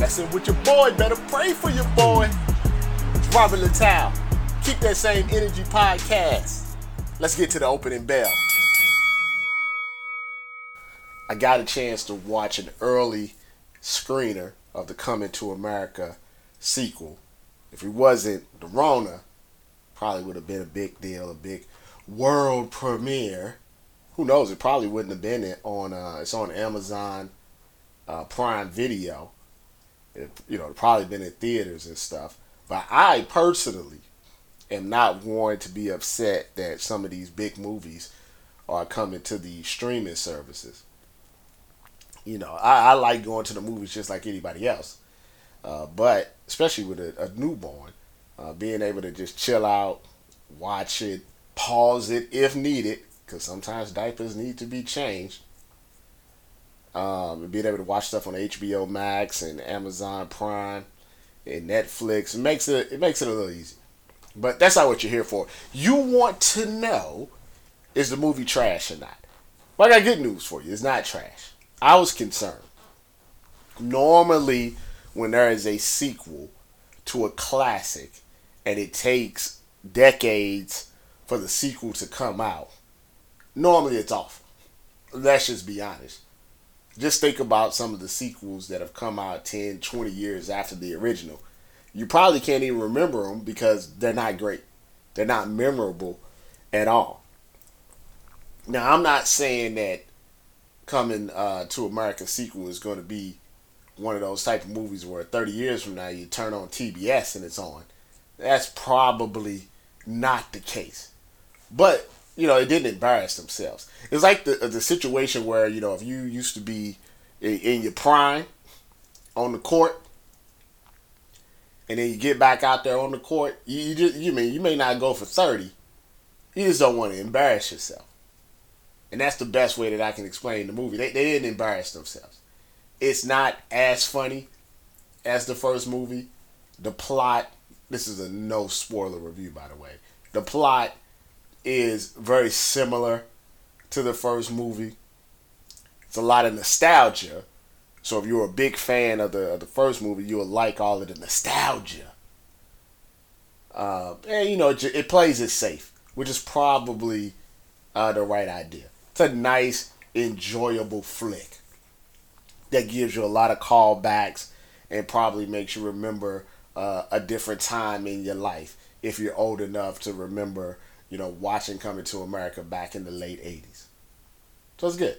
Messing with your boy, better pray for your boy. It's Robert Littal. Keep that same energy podcast. Let's get to the opening bell. I got a chance to watch an early screener of the Coming to America sequel. If it wasn't the Rona, probably would have been a big deal, a big world premiere. Who knows? It probably wouldn't have been it on. Uh, it's on Amazon uh, Prime Video. It, you know, probably been in theaters and stuff. But I personally am not going to be upset that some of these big movies are coming to the streaming services. You know, I, I like going to the movies just like anybody else. Uh, but especially with a, a newborn, uh, being able to just chill out, watch it, pause it if needed, because sometimes diapers need to be changed. Um, and being able to watch stuff on HBO Max and Amazon Prime and Netflix it makes it it makes it a little easy. But that's not what you're here for. You want to know is the movie trash or not? Well, I got good news for you. It's not trash. I was concerned. Normally, when there is a sequel to a classic and it takes decades for the sequel to come out, normally it's awful. Let's just be honest. Just think about some of the sequels that have come out 10, 20 years after the original. You probably can't even remember them because they're not great. They're not memorable at all. Now, I'm not saying that coming uh, to America sequel is going to be one of those type of movies where 30 years from now you turn on TBS and it's on. That's probably not the case. But, you know, it didn't embarrass themselves. It's like the the situation where, you know, if you used to be in, in your prime on the court and then you get back out there on the court, you, you just you mean you may not go for 30. You just don't want to embarrass yourself. And that's the best way that I can explain the movie. They, they didn't embarrass themselves. It's not as funny as the first movie. The plot, this is a no spoiler review, by the way. The plot is very similar to the first movie. It's a lot of nostalgia. So if you're a big fan of the of the first movie, you'll like all of the nostalgia. Uh, and you know, it, it plays it safe, which is probably uh, the right idea. It's a nice, enjoyable flick that gives you a lot of callbacks and probably makes you remember uh, a different time in your life if you're old enough to remember, you know, watching Coming to America back in the late 80s. So it's good.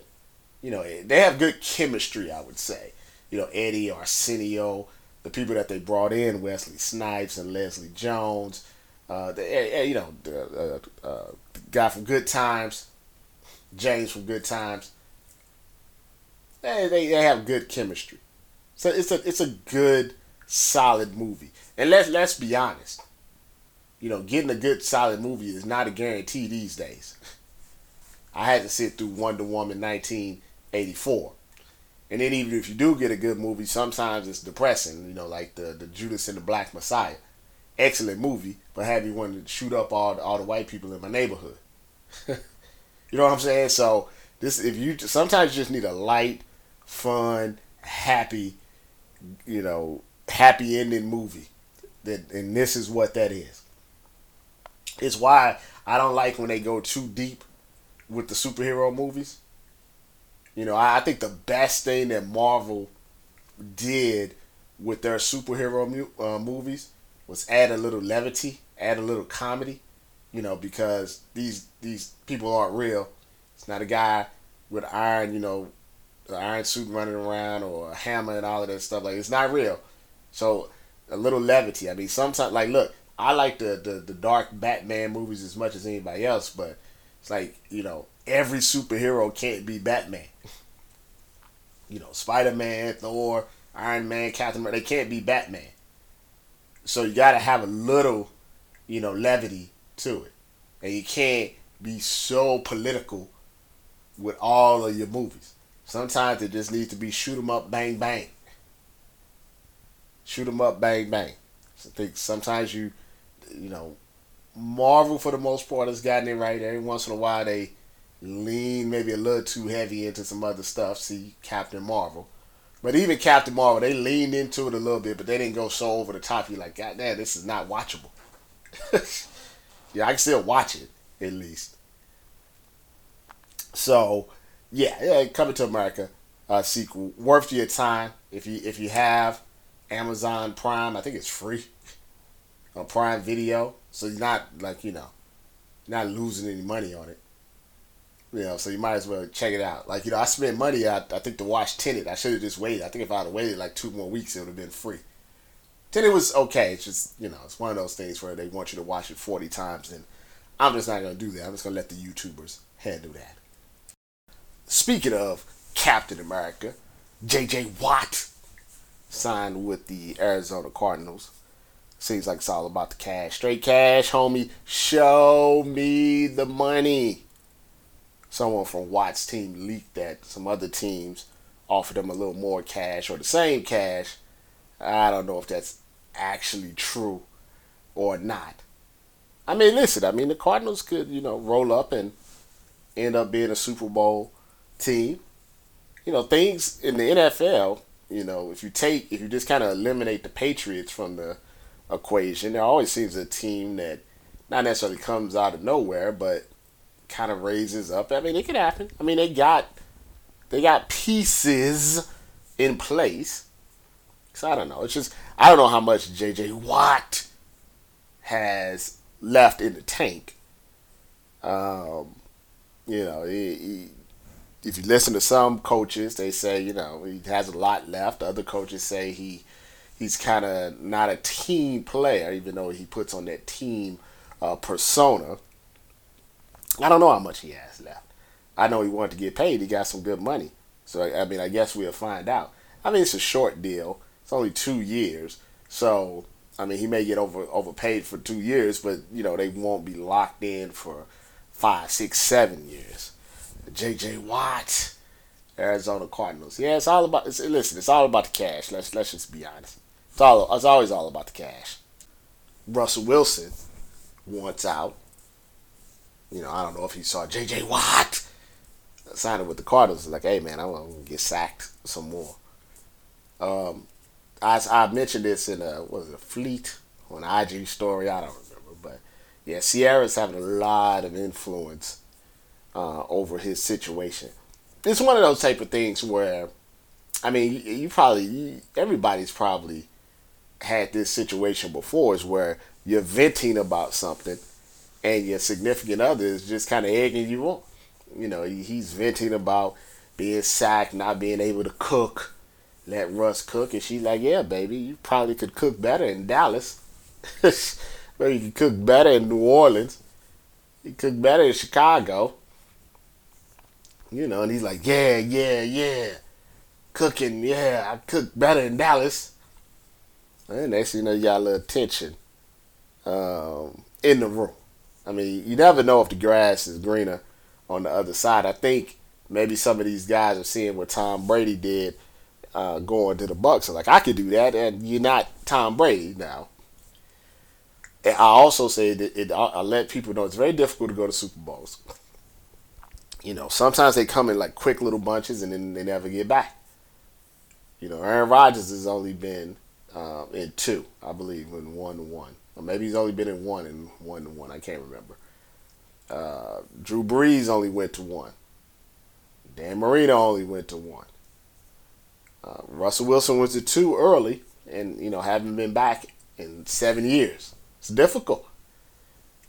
You know, they have good chemistry, I would say. You know, Eddie Arsenio, the people that they brought in, Wesley Snipes and Leslie Jones, uh, the, eh, eh, you know, the, uh, uh, the guy from Good Times, James from Good Times they, they, they have good chemistry. So it's a it's a good solid movie. And let's let's be honest. You know, getting a good solid movie is not a guarantee these days. I had to sit through Wonder Woman 1984. And then even if you do get a good movie, sometimes it's depressing, you know, like the, the Judas and the Black Messiah. Excellent movie, but have you wanted to shoot up all the, all the white people in my neighborhood. you know what I'm saying? So this if you sometimes you just need a light fun, happy, you know, happy ending movie. That and this is what that is. It's why I don't like when they go too deep with the superhero movies. You know, I, I think the best thing that Marvel did with their superhero mu- uh, movies was add a little levity, add a little comedy. You know, because these these people aren't real. It's not a guy with iron, you know, iron suit running around or a hammer and all of that stuff. Like it's not real. So a little levity. I mean, sometimes like look, I like the, the the dark Batman movies as much as anybody else, but it's like you know every superhero can't be Batman. you know, Spider Man, Thor, Iron Man, Captain America. They can't be Batman. So you got to have a little, you know, levity to it, and you can't be so political with all of your movies. Sometimes it just needs to be shoot 'em up, bang bang. Shoot 'em up, bang bang. I think sometimes you, you know, Marvel for the most part has gotten it right. Every once in a while they lean maybe a little too heavy into some other stuff. See Captain Marvel. But even Captain Marvel, they leaned into it a little bit, but they didn't go so over the top. You're like, God damn, this is not watchable. yeah, I can still watch it, at least. So, yeah, yeah, Coming to America uh, sequel worth your time if you if you have Amazon Prime. I think it's free on Prime Video, so you're not like you know, not losing any money on it. You know, so you might as well check it out. Like you know, I spent money. I, I think to watch Tenet. I should have just waited. I think if I'd have waited like two more weeks, it would have been free. Tenet was okay. It's just you know, it's one of those things where they want you to watch it forty times, and I'm just not gonna do that. I'm just gonna let the YouTubers handle that. Speaking of Captain America, J.J. Watt signed with the Arizona Cardinals. Seems like it's all about the cash. Straight cash, homie. Show me the money someone from Watt's team leaked that some other teams offered them a little more cash or the same cash. I don't know if that's actually true or not. I mean, listen, I mean, the Cardinals could, you know, roll up and end up being a Super Bowl team. You know, things in the NFL, you know, if you take, if you just kind of eliminate the Patriots from the equation, there always seems a team that not necessarily comes out of nowhere, but kind of raises up. I mean, it could happen. I mean, they got they got pieces in place. So I don't know. It's just I don't know how much JJ Watt has left in the tank. Um, you know, he, he, if you listen to some coaches, they say you know he has a lot left. Other coaches say he he's kind of not a team player, even though he puts on that team uh, persona. I don't know how much he has left. I know he wanted to get paid. He got some good money. So, I mean, I guess we'll find out. I mean, it's a short deal. It's only two years. So, I mean, he may get over overpaid for two years, but, you know, they won't be locked in for five, six, seven years. J.J. Watt, Arizona Cardinals. Yeah, it's all about, it's, listen, it's all about the cash. Let's, let's just be honest. It's, all, it's always all about the cash. Russell Wilson wants out. You know, I don't know if he saw J.J. Watt signing with the Cardinals. Like, hey man, I'm going to get sacked some more. Um, I, I mentioned this in a was it a Fleet on IG story. I don't remember, but yeah, Ciara's having a lot of influence uh, over his situation. It's one of those type of things where, I mean, you, you probably you, everybody's probably had this situation before, is where you're venting about something and your significant other is just kind of egging you on. You know, he's venting about being sacked, not being able to cook. Let Russ cook, and she's like, "Yeah, baby, you probably could cook better in Dallas. Maybe you could cook better in New Orleans. You cook better in Chicago." You know, and he's like, "Yeah, yeah, yeah, cooking. Yeah, I cook better in Dallas." And next you know, you got a little tension um, in the room. I mean, you never know if the grass is greener on the other side. I think maybe some of these guys are seeing what Tom Brady did uh, going to the Bucs. So like, I could do that, and you're not Tom Brady now. And I also say that it, I let people know it's very difficult to go to Super Bowls. You know, sometimes they come in like quick little bunches and then they never get back. You know, Aaron Rodgers has only been um, in two, I believe, in one one. Or maybe he's only been in one and one to one. I can't remember. Uh, Drew Brees only went to one. Dan Marino only went to one. Uh, Russell Wilson went to two early, and you know haven't been back in seven years. It's difficult.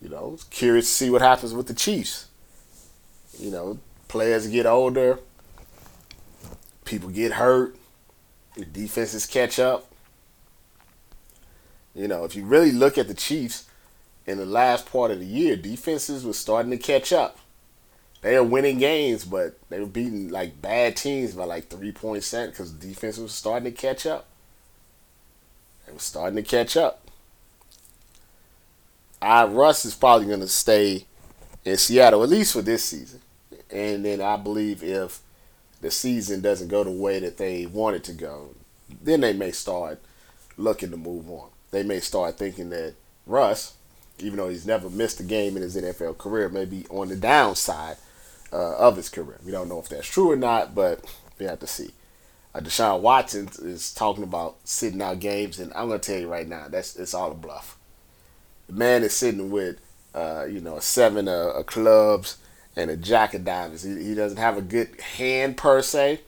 You know, curious to see what happens with the Chiefs. You know, players get older, people get hurt, the defenses catch up. You know, if you really look at the Chiefs in the last part of the year, defenses were starting to catch up. they are winning games, but they were beating like bad teams by like three points set because defense was starting to catch up. They were starting to catch up. I Russ is probably going to stay in Seattle at least for this season, and then I believe if the season doesn't go the way that they want it to go, then they may start looking to move on. They may start thinking that Russ, even though he's never missed a game in his NFL career, may be on the downside uh, of his career. We don't know if that's true or not, but we have to see. Uh, Deshaun Watson is talking about sitting out games, and I'm going to tell you right now, that's it's all a bluff. The man is sitting with, uh, you know, seven uh, clubs and a jack of diamonds. He, he doesn't have a good hand per se.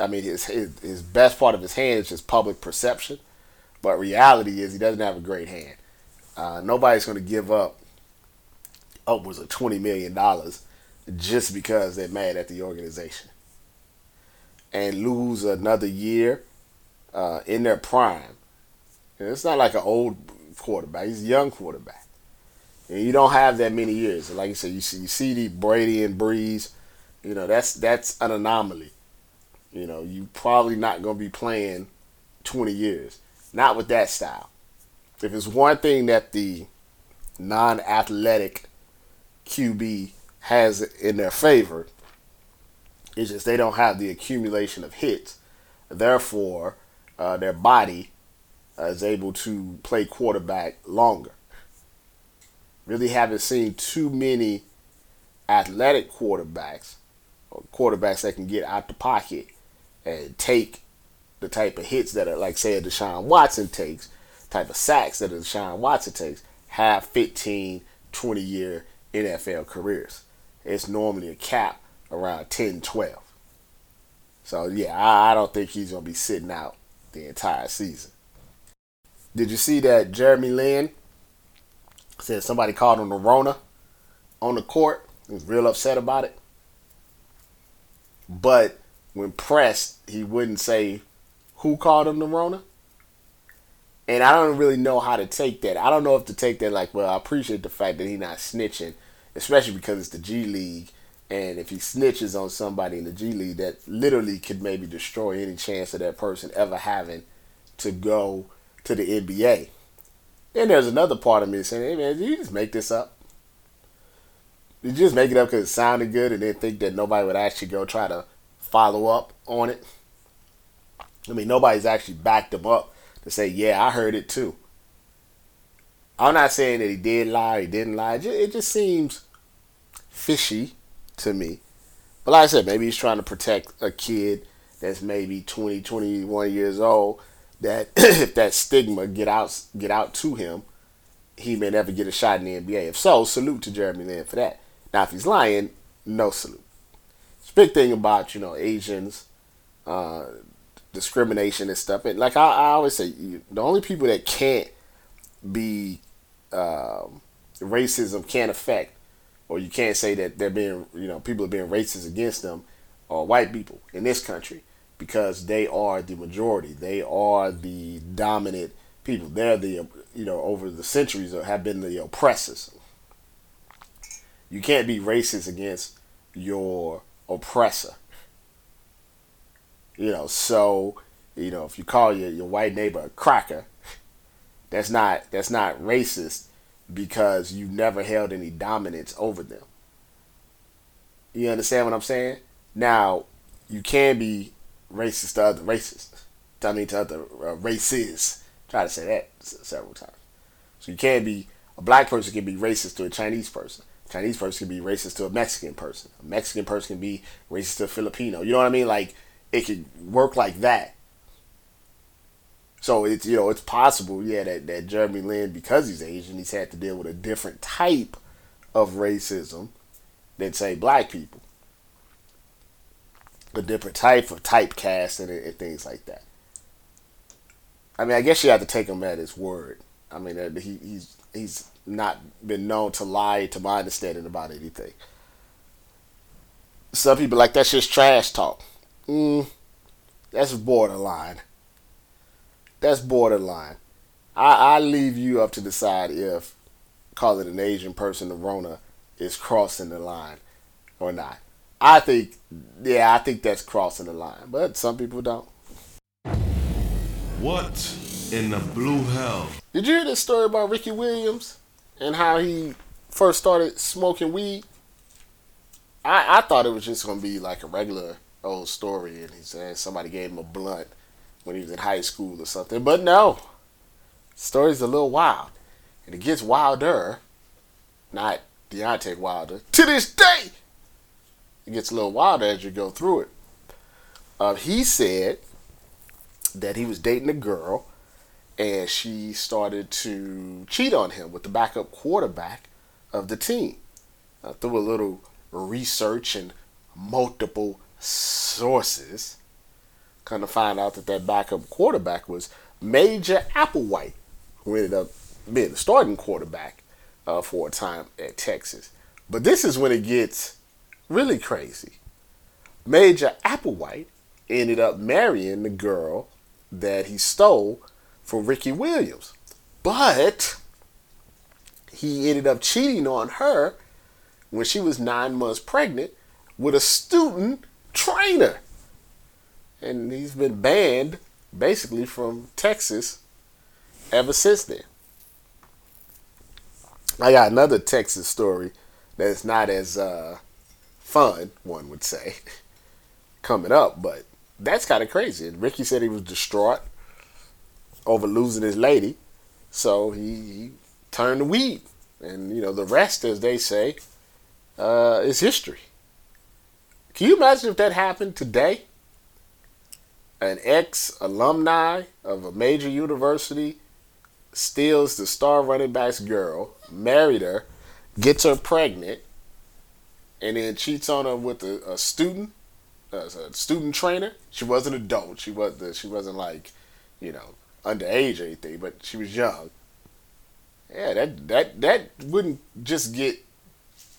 I mean, his, his his best part of his hand is just public perception, but reality is he doesn't have a great hand. Uh, nobody's going to give up upwards of twenty million dollars just because they're mad at the organization and lose another year uh, in their prime. And it's not like an old quarterback; he's a young quarterback, and you don't have that many years. Like you said, you see, you see the Brady and Brees. You know that's that's an anomaly. You know, you probably not going to be playing 20 years. Not with that style. If it's one thing that the non athletic QB has in their favor, it's just they don't have the accumulation of hits. Therefore, uh, their body is able to play quarterback longer. Really haven't seen too many athletic quarterbacks or quarterbacks that can get out the pocket and take the type of hits that are like say a Deshaun Watson takes, type of sacks that a Deshaun Watson takes, have 15, 20 year NFL careers. It's normally a cap around 10, 12. So yeah, I, I don't think he's gonna be sitting out the entire season. Did you see that Jeremy Lin said somebody called him the Rona on the court? He was real upset about it. But when pressed, he wouldn't say who called him the Rona. And I don't really know how to take that. I don't know if to take that like, well, I appreciate the fact that he's not snitching, especially because it's the G League. And if he snitches on somebody in the G League, that literally could maybe destroy any chance of that person ever having to go to the NBA. Then there's another part of me saying, hey man, you just make this up? Did you just make it up because it sounded good and then think that nobody would actually go try to follow up on it. I mean, nobody's actually backed him up to say, yeah, I heard it too. I'm not saying that he did lie, he didn't lie. It just seems fishy to me. But like I said, maybe he's trying to protect a kid that's maybe 20, 21 years old. That if that stigma get out get out to him, he may never get a shot in the NBA. If so, salute to Jeremy Lin for that. Now, if he's lying, no salute It's big thing about you know Asians, uh, discrimination and stuff. And like I, I always say, you, the only people that can't be um, racism can't affect, or you can't say that they're being you know people are being racist against them, are white people in this country because they are the majority. They are the dominant people. They're the you know over the centuries have been the oppressors. You can't be racist against your oppressor. You know, so you know if you call your, your white neighbor a cracker, that's not that's not racist because you never held any dominance over them. You understand what I'm saying? Now, you can be racist to other races. I mean to other uh, races. Try to say that several times. So you can be a black person can be racist to a Chinese person. Chinese person can be racist to a Mexican person. A Mexican person can be racist to a Filipino. You know what I mean? Like it can work like that. So it's you know it's possible, yeah, that, that Jeremy Lin, because he's Asian, he's had to deal with a different type of racism than say black people. A different type of typecast and, and things like that. I mean, I guess you have to take him at his word. I mean, uh, he, he's he's not been known to lie, to my understanding, about anything. Some people like that's just trash talk. Mm, that's borderline. That's borderline. I, I leave you up to decide if calling an Asian person a Rona is crossing the line or not. I think, yeah, I think that's crossing the line, but some people don't. What in the blue hell? Did you hear this story about Ricky Williams and how he first started smoking weed? I, I thought it was just gonna be like a regular old story, and he said somebody gave him a blunt when he was in high school or something. But no, story's a little wild, and it gets wilder. Not Deontay Wilder to this day. It gets a little wilder as you go through it. Uh, he said that he was dating a girl, and she started to cheat on him with the backup quarterback of the team. Uh, through a little research and multiple sources, kind of find out that that backup quarterback was Major Applewhite, who ended up being the starting quarterback uh, for a time at Texas. But this is when it gets really crazy. Major Applewhite ended up marrying the girl that he stole from Ricky Williams. But he ended up cheating on her when she was nine months pregnant with a student trainer. And he's been banned basically from Texas ever since then. I got another Texas story that's not as uh, fun, one would say, coming up, but that's kind of crazy. And Ricky said he was distraught over losing his lady, so he, he turned to weed. And, you know, the rest, as they say, uh, is history. Can you imagine if that happened today? An ex alumni of a major university steals the star running back's girl, married her, gets her pregnant, and then cheats on her with a, a student, as a student trainer. She wasn't adult. She was the, she wasn't like, you know, underage or anything, but she was young. Yeah, that that that wouldn't just get,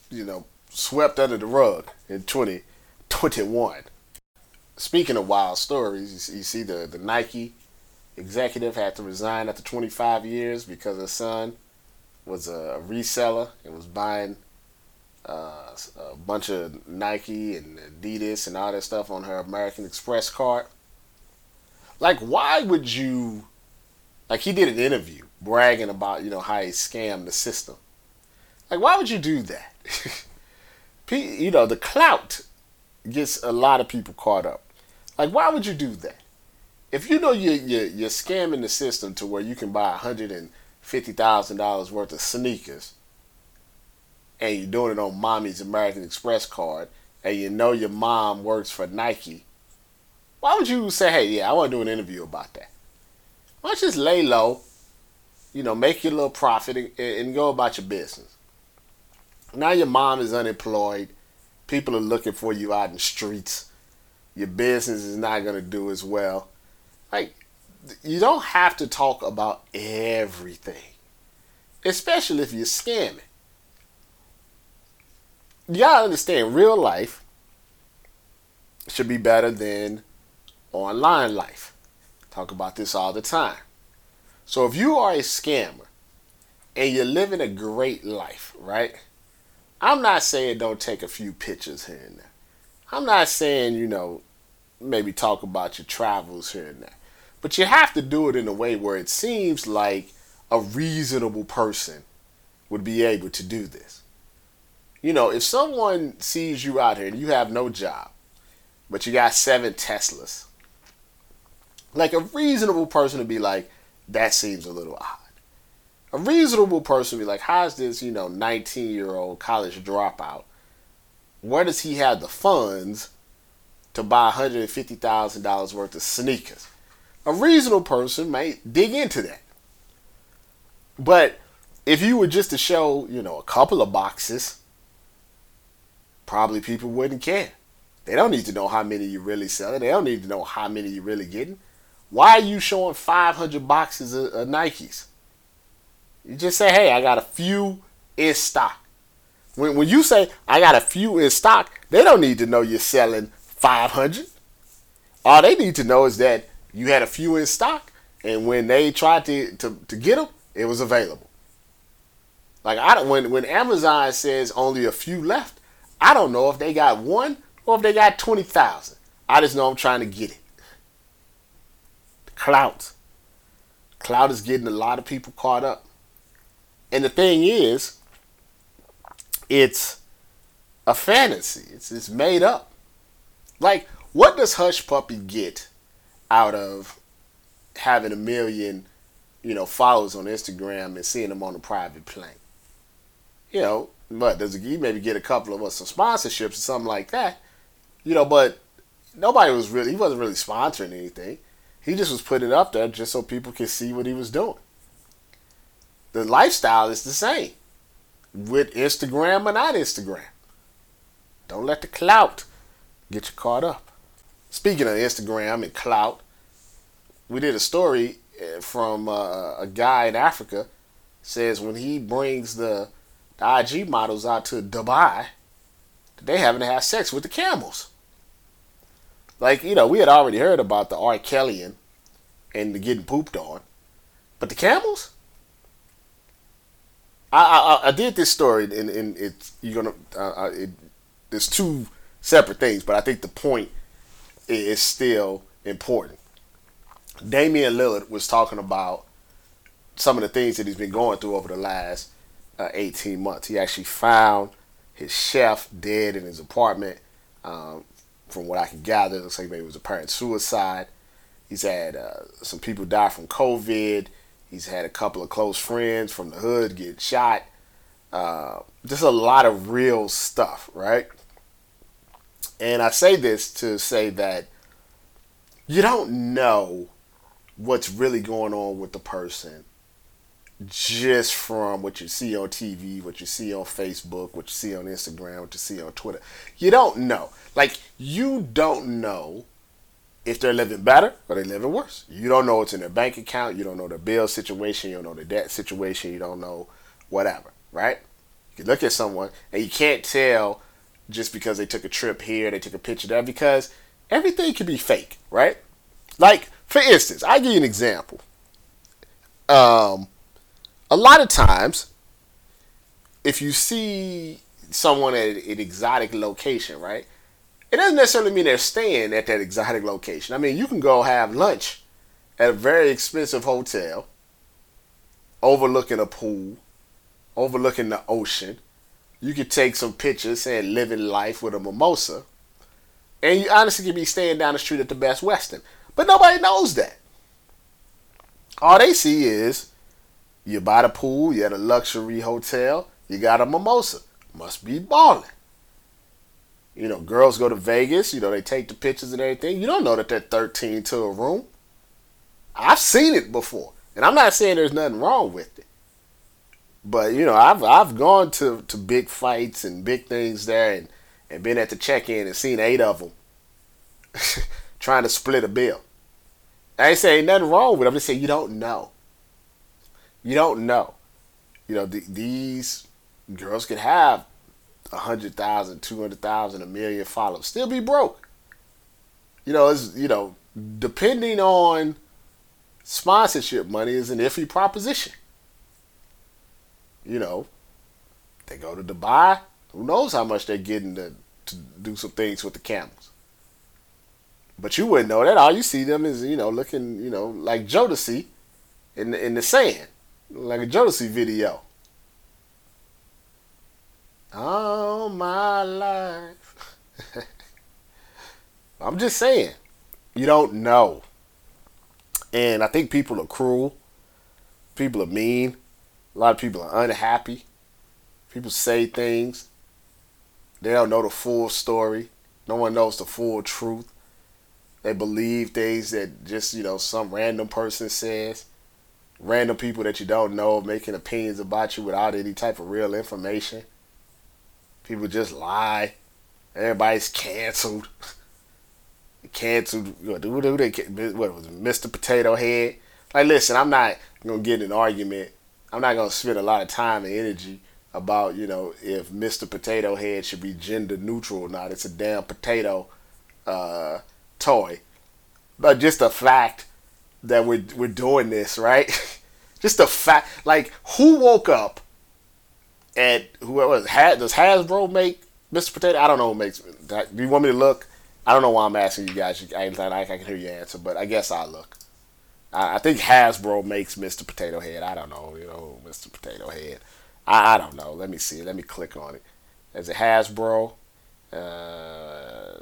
you know, swept under the rug in 2021. Speaking of wild stories, you see the, the Nike executive had to resign after 25 years because her son was a reseller and was buying uh, a bunch of Nike and Adidas and all that stuff on her American Express card. Like, why would you? Like, he did an interview bragging about you know how he scammed the system. Like, why would you do that? you know, the clout gets a lot of people caught up. Like, why would you do that? If you know you're, you're, you're scamming the system to where you can buy $150,000 worth of sneakers and you're doing it on mommy's American Express card and you know your mom works for Nike, why would you say, hey, yeah, I want to do an interview about that? Why don't you just lay low, you know, make your little profit and, and go about your business? Now your mom is unemployed. People are looking for you out in the streets. Your business is not going to do as well. Like, you don't have to talk about everything, especially if you're scamming. You gotta understand, real life should be better than online life. Talk about this all the time. So if you are a scammer and you're living a great life, right? I'm not saying don't take a few pictures here and there. I'm not saying, you know, maybe talk about your travels here and there. But you have to do it in a way where it seems like a reasonable person would be able to do this. You know, if someone sees you out here and you have no job, but you got seven Teslas, like a reasonable person would be like, that seems a little odd a reasonable person would be like, how's this, you know, 19 year old college dropout? Where does he have the funds to buy $150,000 worth of sneakers? A reasonable person might dig into that. But if you were just to show, you know, a couple of boxes, probably people wouldn't care. They don't need to know how many you're really selling. They don't need to know how many you're really getting. Why are you showing 500 boxes of, of Nikes? You just say, hey, I got a few in stock. When, when you say, I got a few in stock, they don't need to know you're selling 500. All they need to know is that you had a few in stock, and when they tried to, to, to get them, it was available. Like I don't when when Amazon says only a few left, I don't know if they got one or if they got twenty thousand. I just know I'm trying to get it. Clout. Clout is getting a lot of people caught up. And the thing is, it's a fantasy. It's it's made up. Like, what does Hushpuppi get out of having a million, you know, followers on Instagram and seeing them on a private plane? You know, but does he maybe get a couple of us some sponsorships or something like that? You know, but nobody was really he wasn't really sponsoring anything. He just was putting it up there just so people could see what he was doing. The lifestyle is the same with Instagram or not Instagram. Don't let the clout get you caught up. Speaking of Instagram and clout, we did a story eh, from uh, a guy in Africa says when he brings the, the IG models out to Dubai, they having to have sex with the camels. Like, you know, we had already heard about the R. Kellyan and the getting pooped on. But the camels? I, I, I did this story, and, and it's you're gonna. Uh, it, there's two separate things, but I think the point is still important. Damian Lillard was talking about some of the things that he's been going through over the last uh, 18 months. He actually found his chef dead in his apartment. Um, from what I can gather, it looks like maybe it was apparent suicide. He's had uh, some people die from COVID. He's had a couple of close friends from the hood get shot. Uh, just a lot of real stuff, right? And I say this to say that you don't know what's really going on with the person just from what you see on TV, what you see on Facebook, what you see on Instagram, what you see on Twitter. You don't know. Like, you don't know if they're living better or they're living worse. You don't know what's in their bank account. You don't know their bill situation. You don't know their debt situation. You don't know whatever, right? You look at someone and you can't tell just because they took a trip here, they took a picture there, because everything can be fake, right? Like, for instance, I give you an example. Um, a lot of times, if you see someone at an exotic location, right? It doesn't necessarily mean they're staying at that exotic location. I mean, you can go have lunch at a very expensive hotel, overlooking a pool, overlooking the ocean. You could take some pictures saying living life with a mimosa. And you honestly could be staying down the street at the Best Western. But nobody knows that. All they see is you by the pool, you at a luxury hotel, you got a mimosa. Must be balling. You know, girls go to Vegas, you know, they take the pictures and everything. You don't know that they're 13 to a room. I've seen it before. And I'm not saying there's nothing wrong with it. But, you know, I've I've gone to, to big fights and big things there and, and been at the check-in and seen eight of them trying to split a bill. I ain't saying nothing wrong with it. I'm just saying you don't know. You don't know. You know, the, these girls could have a hundred thousand, two hundred thousand, a million followers, still be broke. You know, it's you know, depending on sponsorship money is an iffy proposition. You know, they go to Dubai. Who knows how much they're getting to, to do some things with the camels. But you wouldn't know that. All you see them is, you know, looking, you know, like Jodeci in the, in the sand. Like a Jodeci video. All my life. I'm just saying, you don't know. And I think people are cruel. People are mean. A lot of people are unhappy. People say things. They don't know the full story. No one knows the full truth. They believe things that just, you know, some random person says. Random people that you don't know making opinions about you without any type of real information. People just lie. Everybody's canceled. canceled. What, who, they, what was it, Mr. Potato Head? Like, listen, I'm not gonna get in an argument. I'm not gonna spend a lot of time and energy about you know if Mr. Potato Head should be gender neutral or not. It's a damn potato uh, toy. But just the fact that we're we're doing this, right? just the fact, like, who woke up at whoever has, does Hasbro make Mr. Potato? I don't know who makes. Do you want me to look? I don't know why I'm asking you guys. I, I, I can hear your answer, but I guess I'll look. I, I think Hasbro makes Mr. Potato Head. I don't know. You know, Mr. Potato Head. I, I don't know. Let me see. Let me click on it. Is it Hasbro? Uh,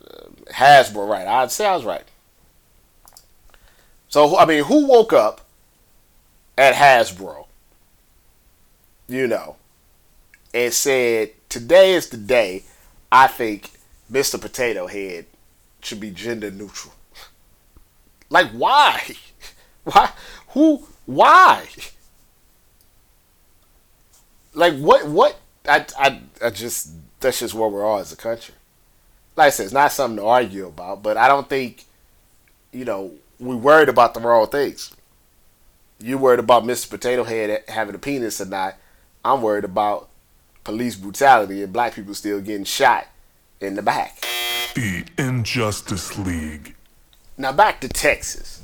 Hasbro, right? I'd say I was right. So I mean, who woke up at Hasbro? You know, and said, "Today is the day." I think Mr. Potato Head should be gender neutral. Like, why? Why? Who? Why? Like, what? What? I, I, I just, that's just where we're all as a country. Like I said, it's not something to argue about, but I don't think, you know, we worried about the wrong things. You worried about Mr. Potato Head having a penis or not. I'm worried about police brutality and black people still getting shot in the back. The Injustice League. Now back to Texas.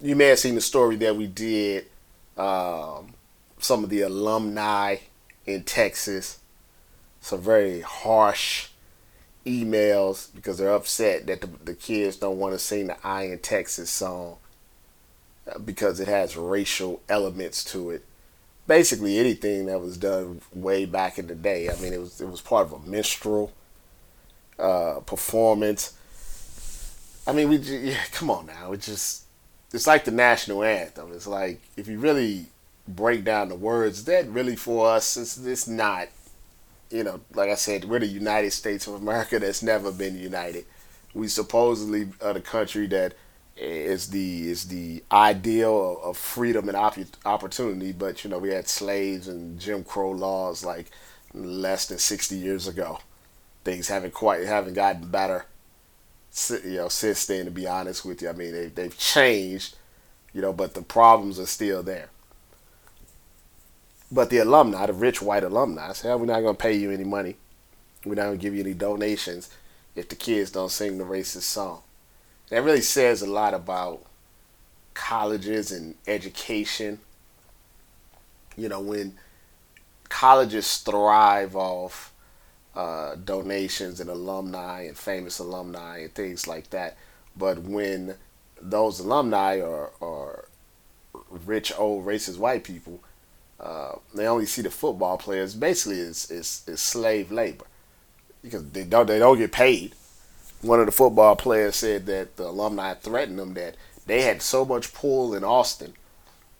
You may have seen the story that we did. Um, some of the alumni in Texas. Some very harsh emails because they're upset that the, the kids don't want to sing the I in Texas song uh, because it has racial elements to it. Basically, anything that was done way back in the day. I mean, it was it was part of a minstrel uh, performance. I mean, we yeah, come on now. It just it's like the national anthem. It's like if you really break down the words, that really for us, it's it's not. You know, like I said, we're the United States of America that's never been united. We supposedly are the country that is the is the ideal of freedom and opportunity, but you know we had slaves and Jim Crow laws like less than sixty years ago. Things haven't quite haven't gotten better you know, since then, to be honest with you. I mean, they, they've changed, you know, but the problems are still there. But the alumni, the rich white alumni, say, we're not going to pay you any money. We're not going to give you any donations if the kids don't sing the racist song. That really says a lot about colleges and education. You know, when colleges thrive off uh, donations and alumni and famous alumni and things like that. But when those alumni are, are rich old racist white people, uh, they only see the football players basically as, as, slave labor because they don't they don't get paid. One of the football players said that the alumni threatened them that they had so much pull in Austin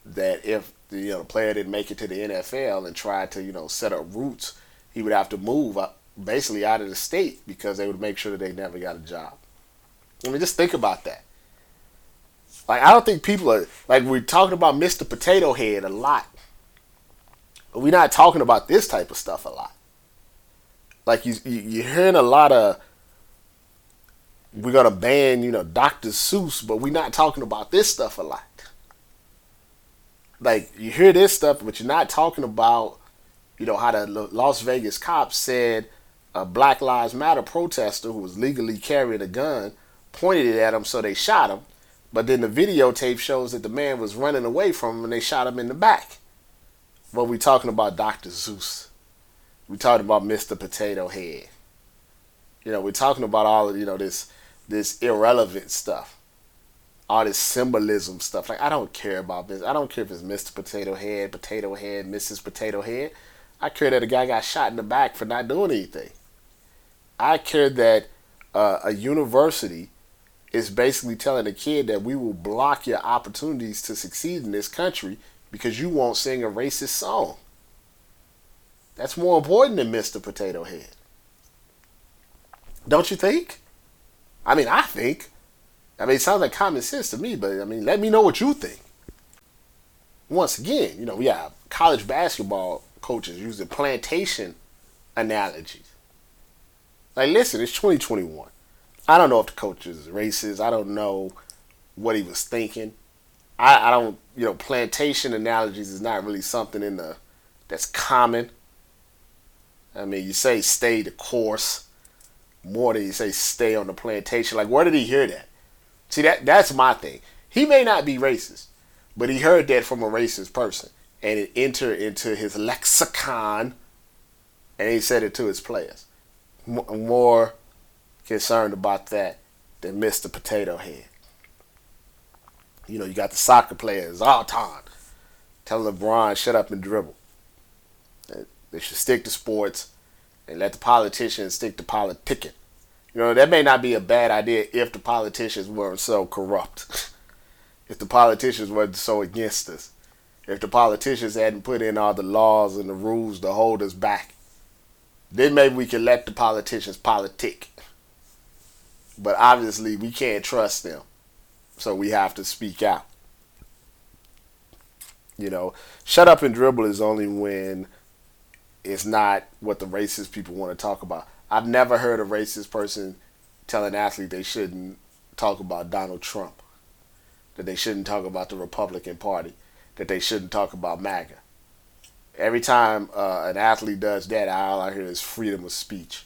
that if the you know, player didn't make it to the NFL and tried to you know set up roots, he would have to move up, basically out of the state because they would make sure that they never got a job. I mean, just think about that. Like, I don't think people are like we're talking about Mr. Potato Head a lot, but we're not talking about this type of stuff a lot. Like you, you are hearing a lot of we're gonna ban, you know, Dr. Seuss, but we're not talking about this stuff a lot. Like you hear this stuff, but you're not talking about, you know, how the Las Vegas cops said a Black Lives Matter protester who was legally carrying a gun pointed it at him, so they shot him. But then the videotape shows that the man was running away from him and they shot him in the back. But we're talking about Dr. Seuss. We talking about Mr. Potato Head. You know, we're talking about all of, you know, this this irrelevant stuff. All this symbolism stuff. Like I don't care about this. I don't care if it's Mr. Potato Head, Potato Head, Mrs. Potato Head. I care that a guy got shot in the back for not doing anything. I care that uh, a university is basically telling a kid that we will block your opportunities to succeed in this country because you won't sing a racist song. That's more important than Mr. Potato Head. Don't you think? I mean, I think. I mean, it sounds like common sense to me, but I mean, let me know what you think. Once again, you know, we have college basketball coaches using plantation analogies. Like, listen, it's 2021. I don't know if the coach is racist. I don't know what he was thinking. I, I don't, you know, plantation analogies is not really something in the that's common. I mean, you say stay the course more than you say stay on the plantation. Like, where did he hear that? See, that that's my thing. He may not be racist, but he heard that from a racist person, and it entered into his lexicon And he said it to his players. M- more concerned about that than Mr. Potato Head. You know, you got the soccer players all time telling LeBron shut up and dribble. They should stick to sports and let the politicians stick to politicking. You know, that may not be a bad idea if the politicians weren't so corrupt. if the politicians weren't so against us. If the politicians hadn't put in all the laws and the rules to hold us back. Then maybe we could let the politicians politic. But obviously we can't trust them. So we have to speak out. You know, shut up and dribble is only when it's not what the racist people want to talk about. I've never heard a racist person tell an athlete they shouldn't talk about Donald Trump, that they shouldn't talk about the Republican Party, that they shouldn't talk about MAGA. Every time uh, an athlete does that, all I hear is freedom of speech,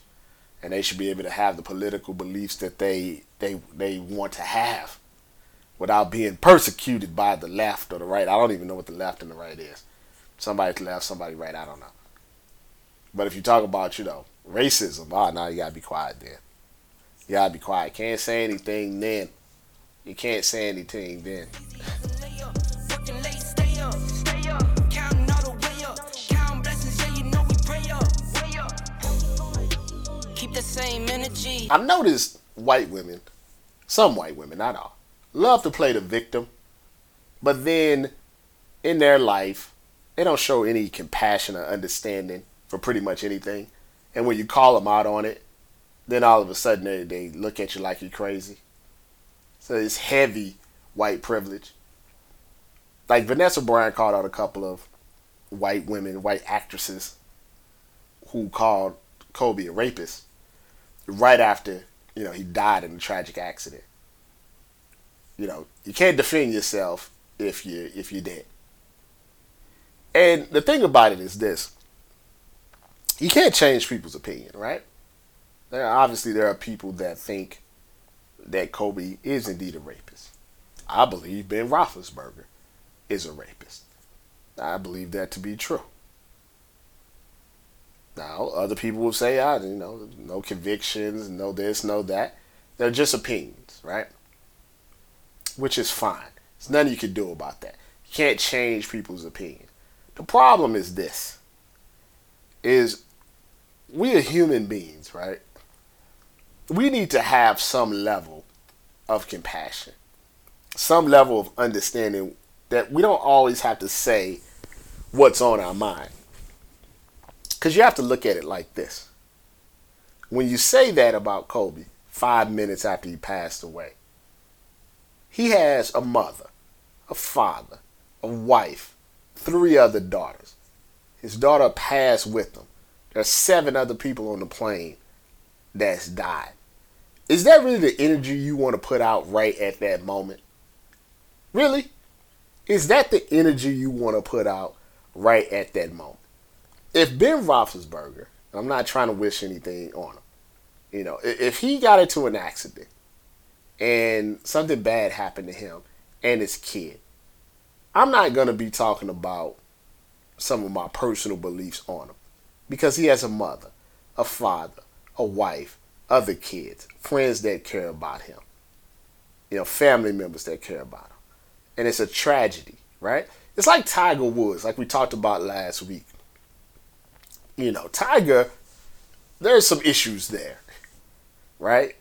and they should be able to have the political beliefs that they they they want to have, without being persecuted by the left or the right. I don't even know what the left and the right is. Somebody left, somebody right. I don't know. But if you talk about, you know, racism, ah, oh, now you gotta be quiet then. You gotta be quiet. Can't say anything then. You can't say anything then. I've noticed white women, some white women, not all, love to play the victim, but then in their life, they don't show any compassion or understanding for pretty much anything. And when you call them out on it, then all of a sudden they, they look at you like you're crazy. So it's heavy white privilege. Like Vanessa Bryant called out a couple of white women, white actresses who called Kobe a rapist right after, you know, he died in a tragic accident. You know, you can't defend yourself if you if you're dead. And the thing about it is this you can't change people's opinion, right? There are, obviously there are people that think that Kobe is indeed a rapist. I believe Ben Roethlisberger is a rapist. I believe that to be true. Now, other people will say, "I, ah, you know, no convictions, no this, no that." They're just opinions, right? Which is fine. There's nothing you can do about that. You can't change people's opinion. The problem is this: is we are human beings, right? We need to have some level of compassion, some level of understanding that we don't always have to say what's on our mind. Because you have to look at it like this. When you say that about Kobe five minutes after he passed away, he has a mother, a father, a wife, three other daughters. His daughter passed with him. There's seven other people on the plane that's died. Is that really the energy you want to put out right at that moment? Really? Is that the energy you want to put out right at that moment? If Ben Roethlisberger, I'm not trying to wish anything on him, you know, if he got into an accident and something bad happened to him and his kid, I'm not going to be talking about some of my personal beliefs on him because he has a mother, a father, a wife, other kids, friends that care about him, you know, family members that care about him. And it's a tragedy, right? It's like Tiger Woods, like we talked about last week. You know, Tiger, there's some issues there, right?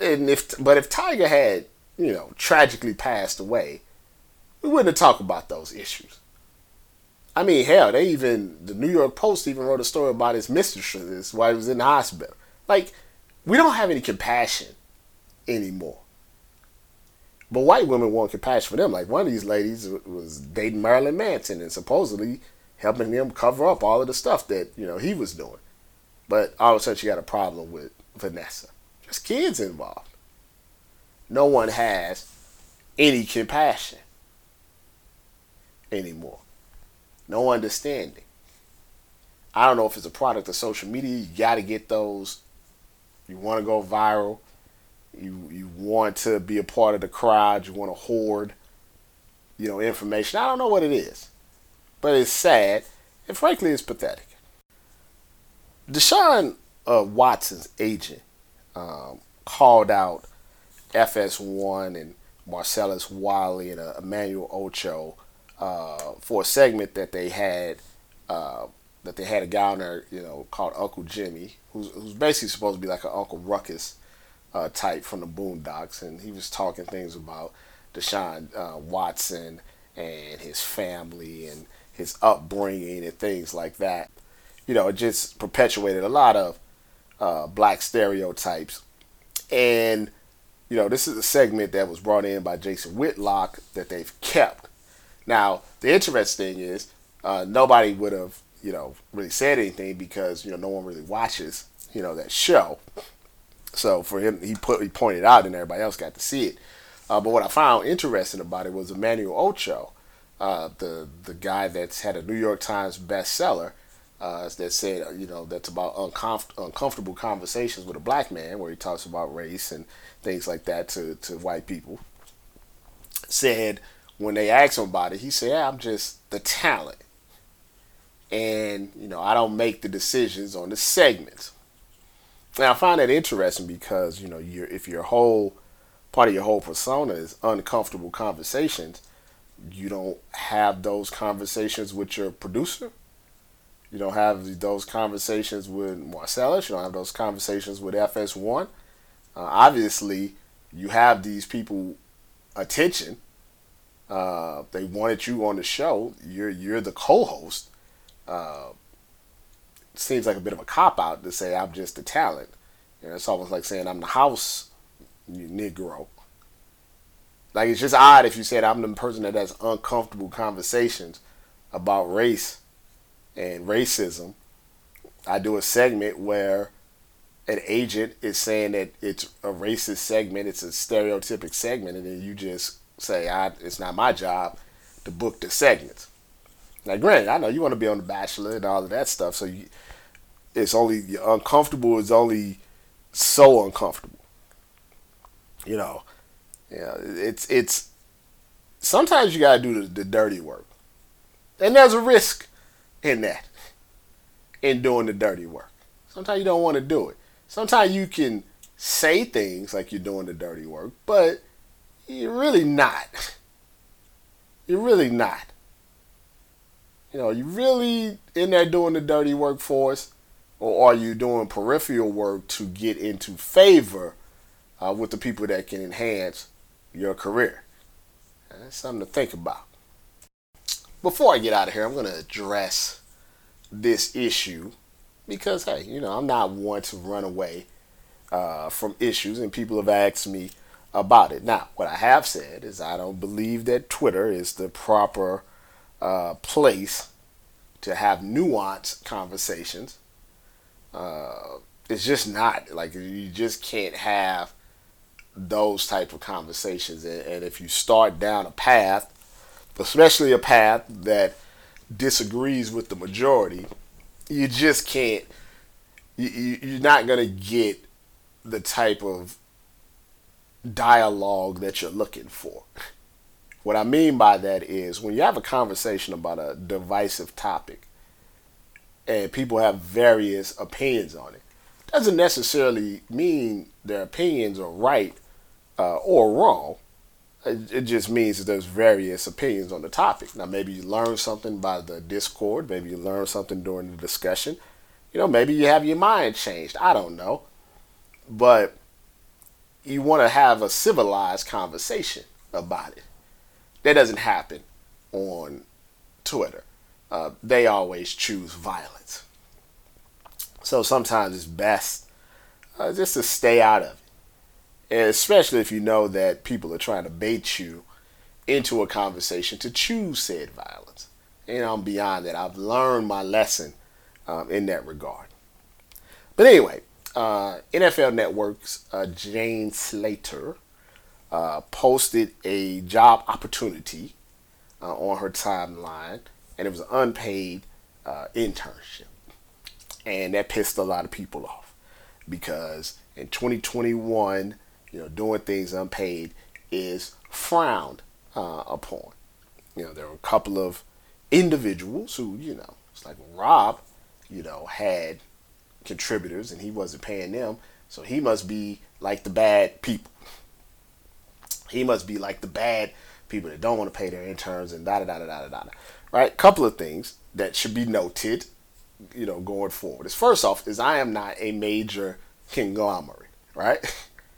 And if, but if Tiger had, you know, tragically passed away, we wouldn't have talked about those issues. I mean, hell, they even the New York Post even wrote a story about his mistress while he was in the hospital. Like, we don't have any compassion anymore. But white women want compassion for them. Like one of these ladies was dating Marilyn Manson and supposedly helping him cover up all of the stuff that you know he was doing. But all of a sudden, she got a problem with Vanessa. There's kids involved. No one has any compassion anymore no understanding. I don't know if it's a product of social media. You got to get those. You want to go viral. You you want to be a part of the crowd. You want to hoard, you know, information. I don't know what it is, but it's sad and frankly, it's pathetic. Deshaun uh, Watson's agent um, called out FS1 and Marcellus Wiley and uh, Emmanuel Acho uh, for a segment that they had uh, that they had a guy on there, you know, called Uncle Jimmy, who's, who's basically supposed to be like an Uncle Ruckus uh, type from the Boondocks, and he was talking things about Deshaun uh, Watson and his family and his upbringing and things like that. You know, it just perpetuated a lot of uh, black stereotypes. And, you know, this is a segment that was brought in by Jason Whitlock that they've kept. Now, the interesting thing is, uh, nobody would have, you know, really said anything because, you know, no one really watches, you know, that show. So for him, he put he pointed out, and everybody else got to see it. Uh, but what I found interesting about it was Emmanuel Acho, uh, the the guy that's had a New York Times bestseller, uh, that said, you know, that's about uncomf- uncomfortable conversations with a black man, where he talks about race and things like that to, to white people. Said when they about it, he said, yeah, "I'm just the talent, and you know, I don't make the decisions on the segments." Now I find that interesting because you know, you if your whole part of your whole persona is uncomfortable conversations, you don't have those conversations with your producer. You don't have those conversations with Marcellus. You don't have those conversations with FS1. Uh, obviously, you have these people attention. Uh, they wanted you on the show. You're you're the co-host. Uh, seems like a bit of a cop out to say I'm just a talent. You know, it's almost like saying I'm the house Negro. Like it's just odd if you said I'm the person that has uncomfortable conversations about race and racism. I do a segment where an agent is saying that it's a racist segment, it's a stereotypic segment, and then you just say, I, it's not my job to book the segments. Now, granted, I know you want to be on The Bachelor and all of that stuff, so you, it's only uncomfortable is only so uncomfortable. You know, yeah, it's it's sometimes you gotta do the, the dirty work, and there's a risk in that, in doing the dirty work. Sometimes you don't want to do it. Sometimes you can say things like you're doing the dirty work, but you're really not. You're really not. You know, you really in there doing the dirty work for us, or are you doing peripheral work to get into favor uh, with the people that can enhance your career? That's something to think about. Before I get out of here, I'm going to address this issue because, hey, you know, I'm not one to run away uh, from issues, and people have asked me about it. Now, what I have said is I don't believe that Twitter is the proper uh, place to have nuanced conversations. Uh, it's just not like you just can't have those type of conversations. And, and if you start down a path, especially a path that disagrees with the majority, you just can't. You, you're not gonna get the type of dialogue that you're looking for. What I mean by that is when you have a conversation about a divisive topic and people have various opinions on it, doesn't necessarily mean their opinions are right uh, or wrong. It, it just means that there's various opinions on the topic. Now, maybe you learn something by the Discord. Maybe you learn something during the discussion. You know, maybe you have your mind changed. I don't know. But you want to have a civilized conversation about it. That doesn't happen on Twitter. Uh, they always choose violence. So sometimes it's best uh, just to stay out of it. And especially if you know that people are trying to bait you into a conversation to choose said violence. And I'm beyond that. I've learned my lesson um, in that regard. But anyway, uh, NFL Network's uh, Jane Slater uh, posted a job opportunity uh, on her timeline, and it was an unpaid uh, internship. And that pissed a lot of people off because in 2021, you know, doing things unpaid is frowned uh, upon. You know, there were a couple of individuals who, you know, it's like Rob, you know, had contributors and he wasn't paying them. So he must be like the bad people. He must be like the bad people that don't want to pay their interns and da da da da da da. Right? Couple of things that should be noted, you know, going forward. Is first off, is I am not a major conglomerate, right?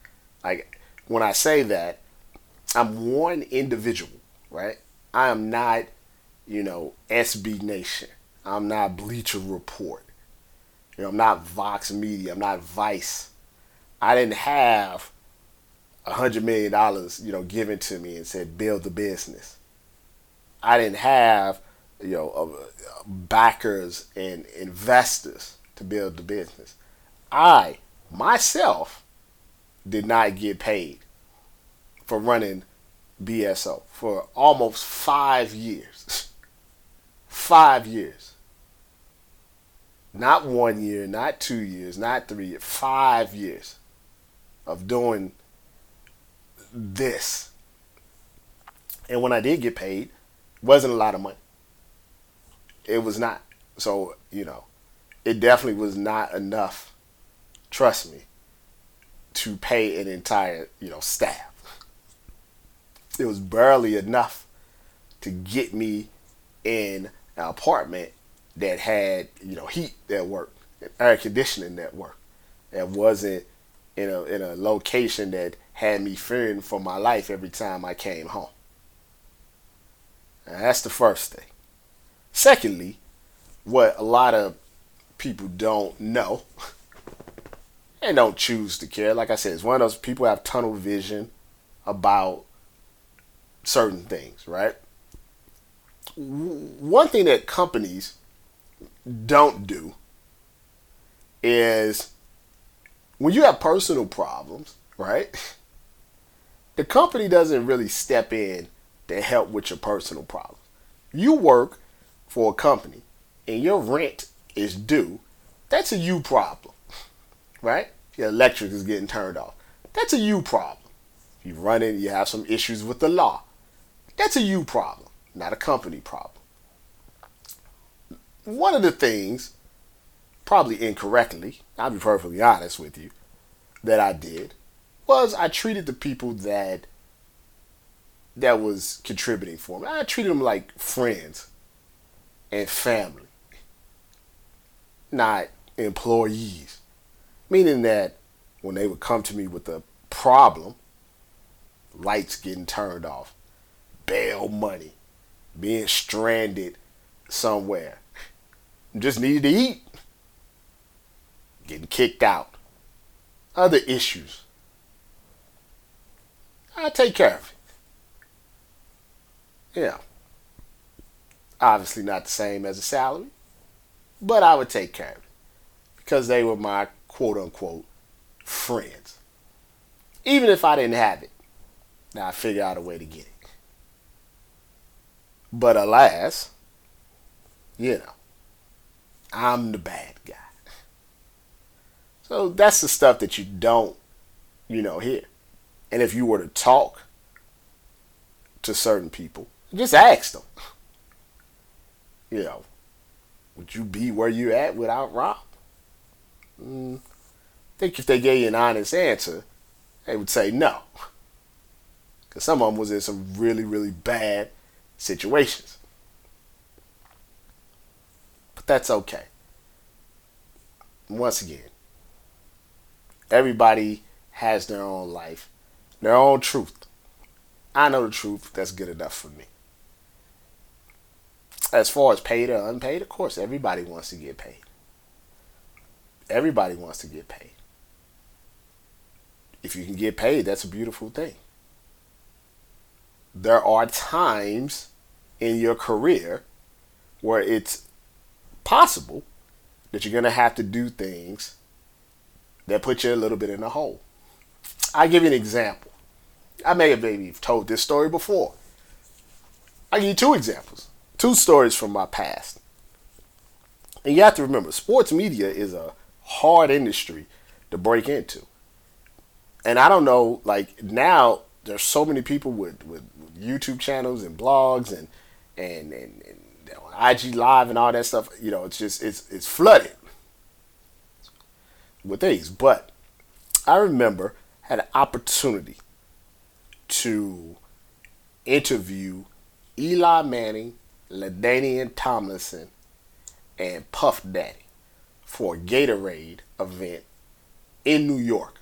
like when I say that, I'm one individual, right? I am not, you know, SB Nation. I'm not Bleacher Report. You know, I'm not Vox Media. I'm not Vice. I didn't have a hundred million dollars, you know, given to me and said build the business. I didn't have, you know, backers and investors to build the business. I myself did not get paid for running BSO for almost five years. five years. Not one year, not two years, not three years, five years of doing this. And when I did get paid, wasn't a lot of money. It was not. So, you know, it definitely was not enough, trust me, to pay an entire, you know, staff. It was barely enough to get me in an apartment that had, you know, heat that worked, air conditioning that worked. That wasn't in a in a location that had me fearing for my life every time I came home. Now, that's the first thing. Secondly, what a lot of people don't know and don't choose to care, like I said, it's one of those people have tunnel vision about certain things, right? One thing that companies don't do is when you have personal problems, right? The company doesn't really step in to help with your personal problems. You work for a company and your rent is due. That's a you problem, right? Your electric is getting turned off. That's a you problem. You run in, you have some issues with the law. That's a you problem, not a company problem. One of the things, probably incorrectly, I'll be perfectly honest with you, that I did was I treated the people that that was contributing for me. I treated them like friends and family, not employees. Meaning that when they would come to me with a problem, lights getting turned off, bail money, being stranded somewhere, just needed to eat, getting kicked out, other issues. I take care of it. Yeah. Obviously not the same as a salary, but I would take care of it because they were my quote unquote friends. Even if I didn't have it, now I figure out a way to get it. But alas, you know, I'm the bad guy. So that's the stuff that you don't, you know, hear. And if you were to talk to certain people, just ask them. You know, would you be where you're at without Rob? Mm, I think if they gave you an honest answer, they would say no. Because some of them was in some really, really bad situations. That's okay. Once again, everybody has their own life, their own truth. I know the truth. That's good enough for me. As far as paid or unpaid, of course, everybody wants to get paid. Everybody wants to get paid. If you can get paid, that's a beautiful thing. There are times in your career where it's possible that you're going to have to do things that put you a little bit in a hole. I'll give you an example. I may have maybe told this story before. I'll give you two examples, two stories from my past. And you have to remember, sports media is a hard industry to break into. And I don't know, like now there's so many people with, with, with YouTube channels and blogs and and, and, and IG Live and all that stuff. You know, it's just it's it's flooded. with these. But I remember had an opportunity to interview Eli Manning, LaDainian Tomlinson, and Puff Daddy for a Gatorade event in New York.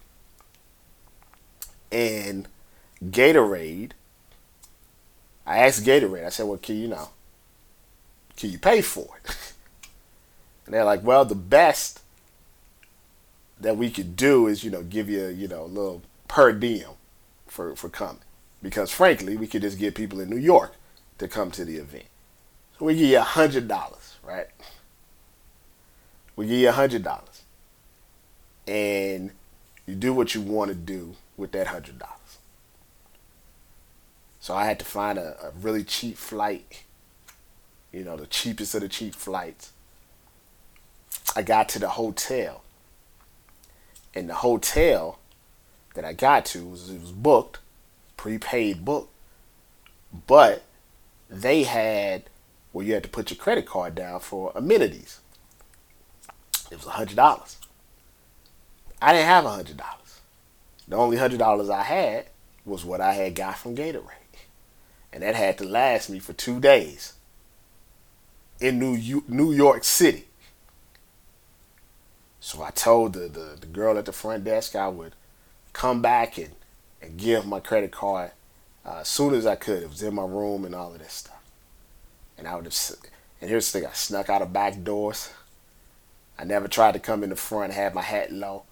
And Gatorade, I asked Gatorade, I said, well, can you know, can you pay for it? and they're like, well, the best that we could do is, you know, give you, you know, a little per diem for, for coming. Because frankly, we could just get people in New York to come to the event. So we give you a hundred dollars, right? We give you a hundred dollars. And you do what you want to do with that hundred dollars. So I had to find a, a really cheap flight, you know, the cheapest of the cheap flights. I got to the hotel and the hotel that I got to was it was booked, prepaid book, but they had where you had to put your credit card down for amenities. It was a hundred dollars. I didn't have a hundred dollars. The only hundred dollars I had was what I had got from Gatorade, and that had to last me for two days in New New York City. So I told the, the, the girl at the front desk I would come back and, and give my credit card uh, as soon as I could. It was in my room and all of this stuff. And I would have, and here's the thing, I snuck out of back doors. I never tried to come in the front, had my hat low.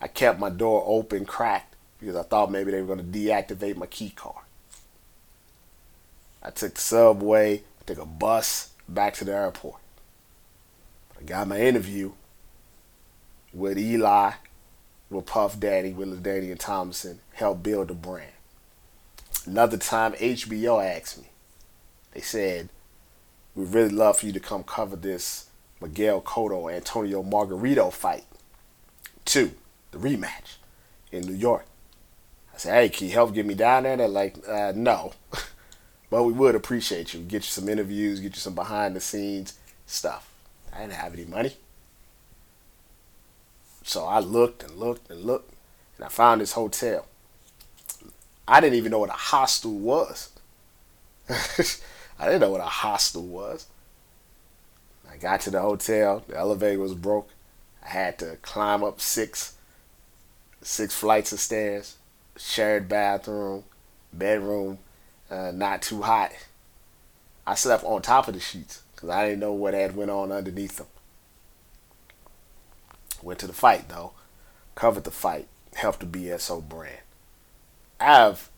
I kept my door open, cracked, because I thought maybe they were going to deactivate my key card. I took the subway, I took a bus back to the airport. I got my interview with Eli, with Puff Daddy, with and Thompson, help build the brand. Another time, HBO asked me. They said, "We'd really love for you to come cover this Miguel Cotto Antonio Margarito fight, two, the rematch in New York." I said, "Hey, can you help get me down there?" They're like, uh, "No." but we would appreciate you. Get you some interviews, get you some behind the scenes stuff. I didn't have any money. So I looked and looked and looked, and I found this hotel. I didn't even know what a hostel was. I didn't know what a hostel was. I got to the hotel. The elevator was broke. I had to climb up six, six flights of stairs. Shared bathroom, bedroom, uh, not too hot. I slept on top of the sheets because I didn't know what had went on underneath them. Went to the fight though, covered the fight, helped the BSO brand. I have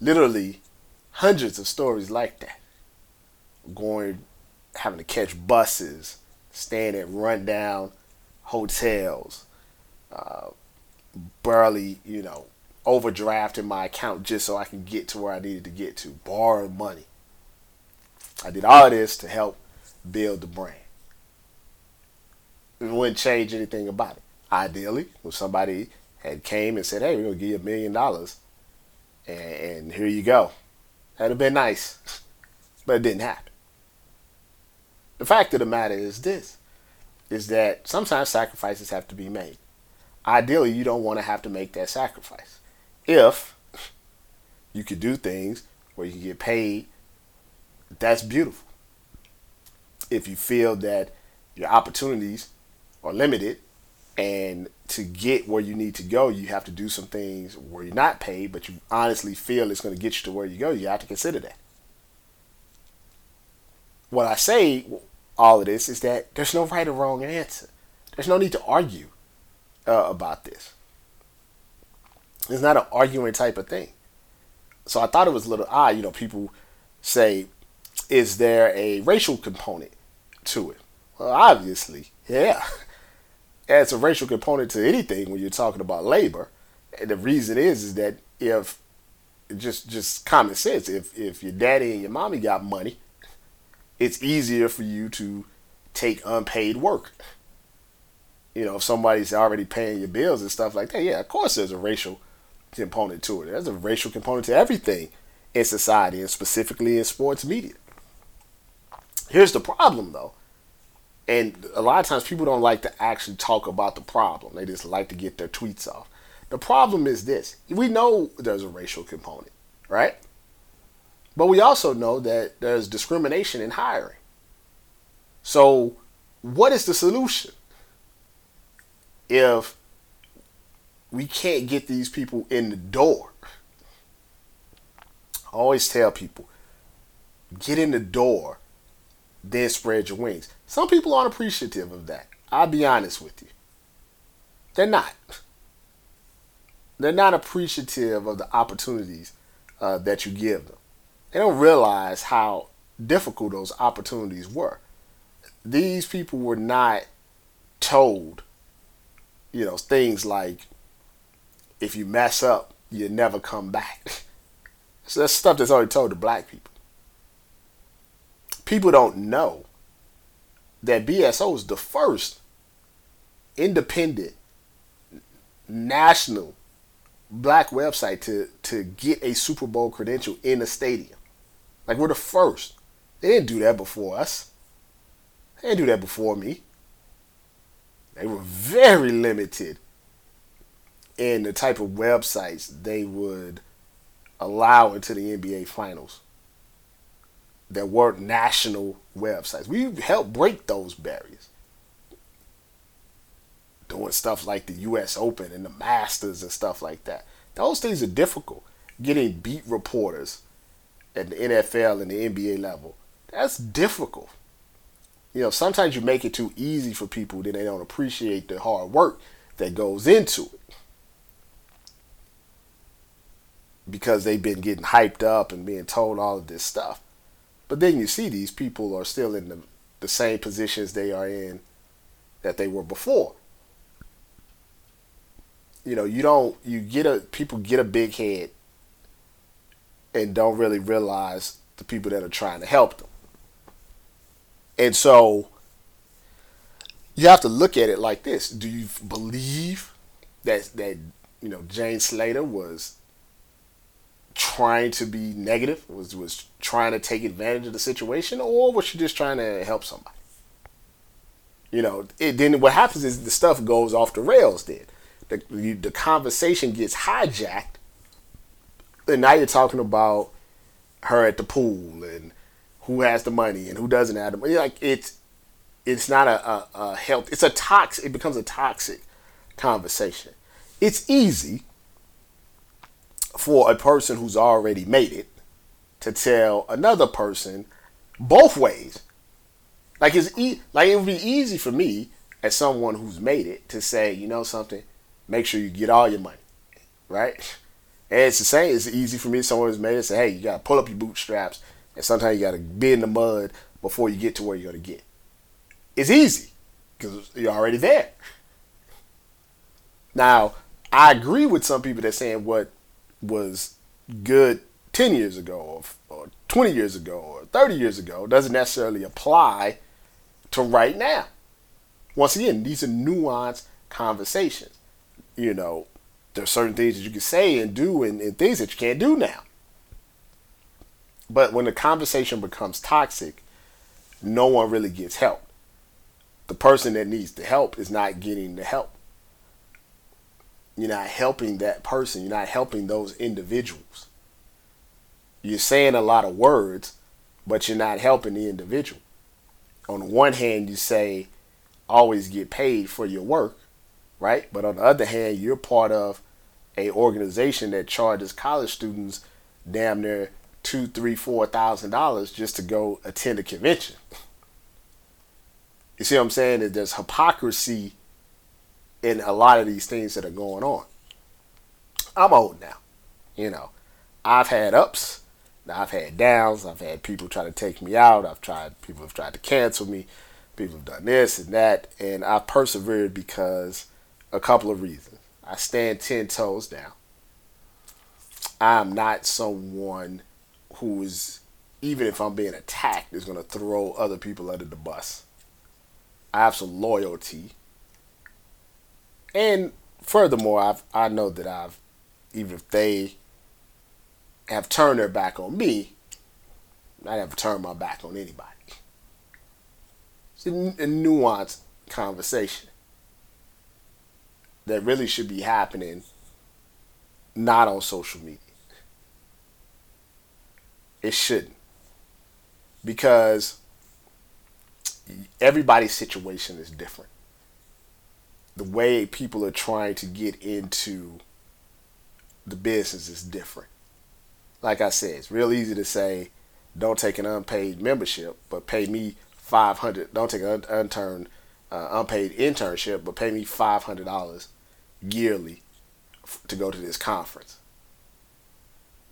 literally hundreds of stories like that. Going, having to catch buses, staying at rundown hotels, uh, barely, you know, overdrafting my account just so I can get to where I needed to get to, borrow money. I did all this to help build the brand it wouldn't change anything about it. Ideally, if somebody had came and said, "Hey, we're gonna give you a million dollars," and here you go, that'd have been nice, but it didn't happen. The fact of the matter is this: is that sometimes sacrifices have to be made. Ideally, you don't want to have to make that sacrifice. If you could do things where you can get paid, that's beautiful. If you feel that your opportunities are limited and to get where you need to go you have to do some things where you're not paid but you honestly feel it's going to get you to where you go you have to consider that. What i say all of this is that there's no right or wrong answer. There's no need to argue uh, about this it's not an arguing type of thing so i thought it was a little odd you know people say is there a racial component to it well obviously yeah adds a racial component to anything when you're talking about labor. And the reason is is that if just just common sense, if if your daddy and your mommy got money, it's easier for you to take unpaid work. You know, if somebody's already paying your bills and stuff like that, yeah, of course there's a racial component to it. There's a racial component to everything in society and specifically in sports media. Here's the problem though And a lot of times people don't like to actually talk about the problem. They just like to get their tweets off. The problem is this we know there's a racial component, right? But we also know that there's discrimination in hiring. So, what is the solution? If we can't get these people in the door, I always tell people get in the door, then spread your wings. Some people aren't appreciative of that. I'll be honest with you. They're not. They're not appreciative of the opportunities uh, that you give them. They don't realize how difficult those opportunities were. These people were not told, you know, things like, if you mess up, you never come back. so that's stuff that's already told to black people. People don't know that BSO is the first independent national black website to to get a Super Bowl credential in a stadium. Like we're the first. They didn't do that before us. They didn't do that before me. They were very limited in the type of websites they would allow into the NBA finals. There weren't national websites. We helped break those barriers. Doing stuff like the US Open and the Masters and stuff like that. Those things are difficult. Getting beat reporters at the NFL and the NBA level, that's difficult. You know, sometimes you make it too easy for people, then they don't appreciate the hard work that goes into it. Because they've been getting hyped up and being told all of this stuff. But then you see these people are still in the, the same positions they are in that they were before. You know, you don't you get a people get a big head and don't really realize the people that are trying to help them. And so you have to look at it like this. Do you believe that that you know Jane Slater was trying to be negative, was was trying to take advantage of the situation, or was she just trying to help somebody? You know, it, then what happens is the stuff goes off the rails. Then the the conversation gets hijacked and now you're talking about her at the pool and who has the money and who doesn't have the money. Like it's it's not a, a, a health. It's a toxic. It becomes a toxic conversation. It's easy for a person who's already made it to tell another person both ways. Like it's e- like it would be easy for me as someone who's made it to say, you know something, make sure you get all your money, right? And it's the same. It's easy for me. Someone who's made it say, "Hey, you gotta pull up your bootstraps, and sometimes you gotta be in the mud before you get to where you're gonna get." It's easy because you're already there. Now, I agree with some people that saying what was good ten years ago, or, or twenty years ago, or thirty years ago doesn't necessarily apply to right now. Once again, these are nuanced conversations. You know, there's certain things that you can say and do and, and things that you can't do now. But when the conversation becomes toxic, no one really gets help. The person that needs the help is not getting the help. You're not helping that person. You're not helping those individuals. You're saying a lot of words, but you're not helping the individual. On one hand, you say, always get paid for your work, right? But on the other hand, you're part of a organization that charges college students damn near two, three, four thousand dollars just to go attend a convention. You see what I'm saying? That there's hypocrisy in a lot of these things that are going on. I'm old now. You know, I've had ups, I've had downs, I've had people try to take me out, I've tried people have tried to cancel me, people have done this and that, and I've persevered because a couple of reasons. I stand 10 toes down. I'm not someone who is, even if I'm being attacked, is going to throw other people under the bus. I have some loyalty. And furthermore, I've, I know that I've, even if they have turned their back on me, I never turned my back on anybody. It's a, a nuanced conversation that really should be happening not on social media. It shouldn't. Because everybody's situation is different. The way people are trying to get into the business is different. Like I said, it's real easy to say, don't take an unpaid membership, but pay me 500 Don't take an unturned, uh, unpaid internship, but pay me $500 yearly to go to this conference.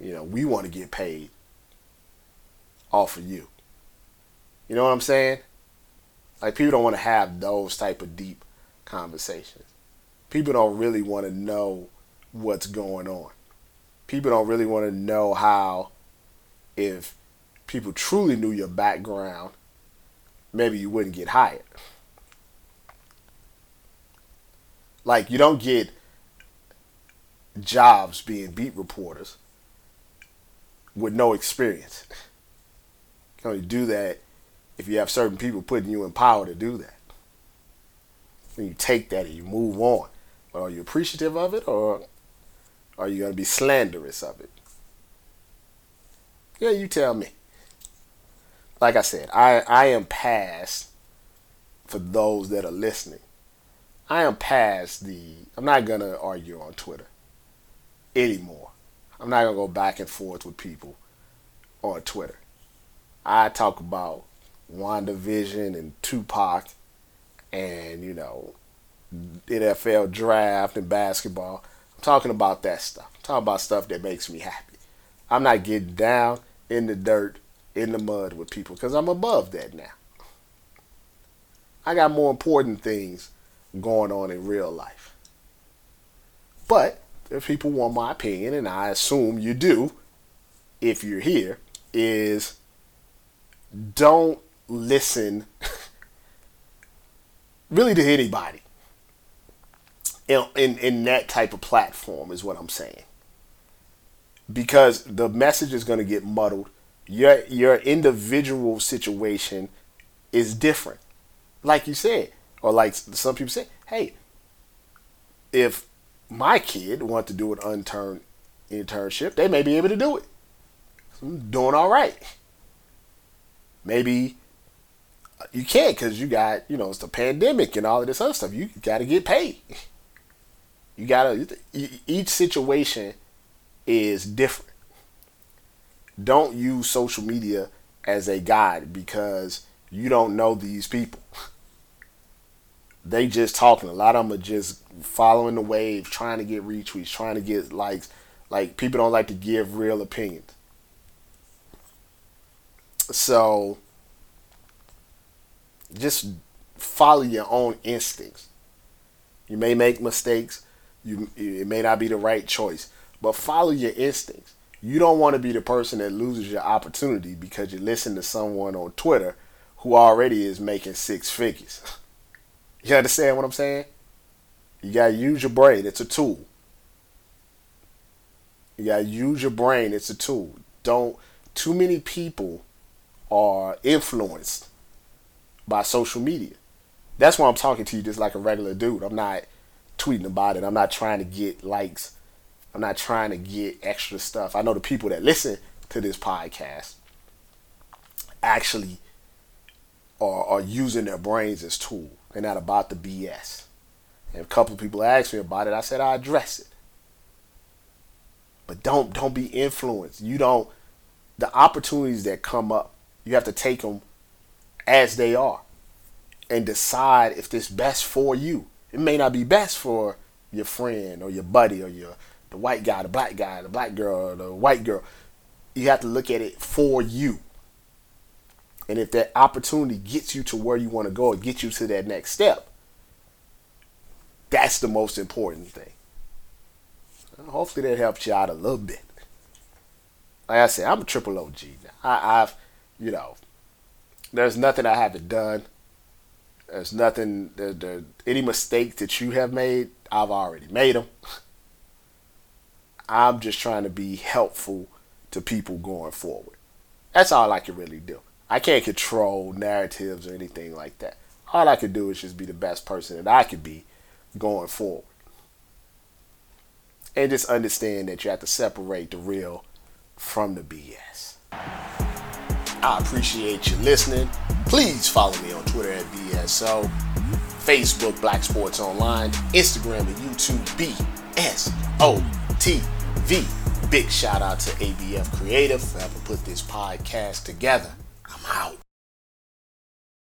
You know, we want to get paid off of you. You know what I'm saying? Like people don't want to have those type of deep conversations. People don't really want to know what's going on. People don't really want to know how if people truly knew your background, maybe you wouldn't get hired. Like you don't get jobs being beat reporters with no experience. You can only do that if you have certain people putting you in power to do that. And you take that and you move on. But are you appreciative of it or are you going to be slanderous of it? Yeah, you tell me. Like I said, I, I am past, for those that are listening, I am past the, I'm not going to argue on Twitter anymore. I'm not going to go back and forth with people on Twitter. I talk about WandaVision and Tupac and, you know, NFL draft and basketball. I'm talking about that stuff. I'm talking about stuff that makes me happy. I'm not getting down in the dirt, in the mud with people because I'm above that now. I got more important things going on in real life. But if people want my opinion, and I assume you do if you're here, is don't listen really to anybody in, in, in that type of platform is what I'm saying. Because the message is going to get muddled. Your your individual situation is different. Like you said, or like some people say, hey, if my kid want to do an unturned internship, they may be able to do it. I'm doing all right. Maybe you can't because you got you know it's the pandemic and all of this other stuff. You got to get paid. You gotta. Each situation is different. Don't use social media as a guide because you don't know these people. They just talking. A lot of them are just following the wave, trying to get retweets, trying to get likes. Like people don't like to give real opinions. So just follow your own instincts. You may make mistakes. You it may not be the right choice, but follow your instincts. You don't want to be the person that loses your opportunity because you listen to someone on Twitter who already is making six figures. you understand what I'm saying? You gotta use your brain. It's a tool. You gotta use your brain. It's a tool. Don't. Too many people are influenced by social media. That's why I'm talking to you just like a regular dude. I'm not tweeting about it. I'm not trying to get likes. I'm not trying to get extra stuff. I know the people that listen to this podcast actually are, are using their brains as tool. They're not about the BS. And a couple people asked me about it. I said I address it. But don't don't be influenced. You don't the opportunities that come up, you have to take them as they are and decide if it's best for you. It may not be best for your friend or your buddy or your the white guy, the black guy, the black girl, the white girl. You have to look at it for you. And if that opportunity gets you to where you want to go or gets you to that next step, that's the most important thing. Hopefully that helps you out a little bit. Like I said, I'm a triple OG now. I, I've, you know, there's nothing I haven't done. There's nothing. There, there, any mistakes that you have made, I've already made them. I'm just trying to be helpful to people going forward. That's all I can really do. I can't control narratives or anything like that. All I can do is just be the best person that I could be going forward. And just understand that you have to separate the real from the BS. I appreciate you listening. Please follow me on Twitter at BSO, Facebook Black Sports Online, Instagram and YouTube BSOTV. Big shout out to ABF Creative for helping put this podcast together. I'm out.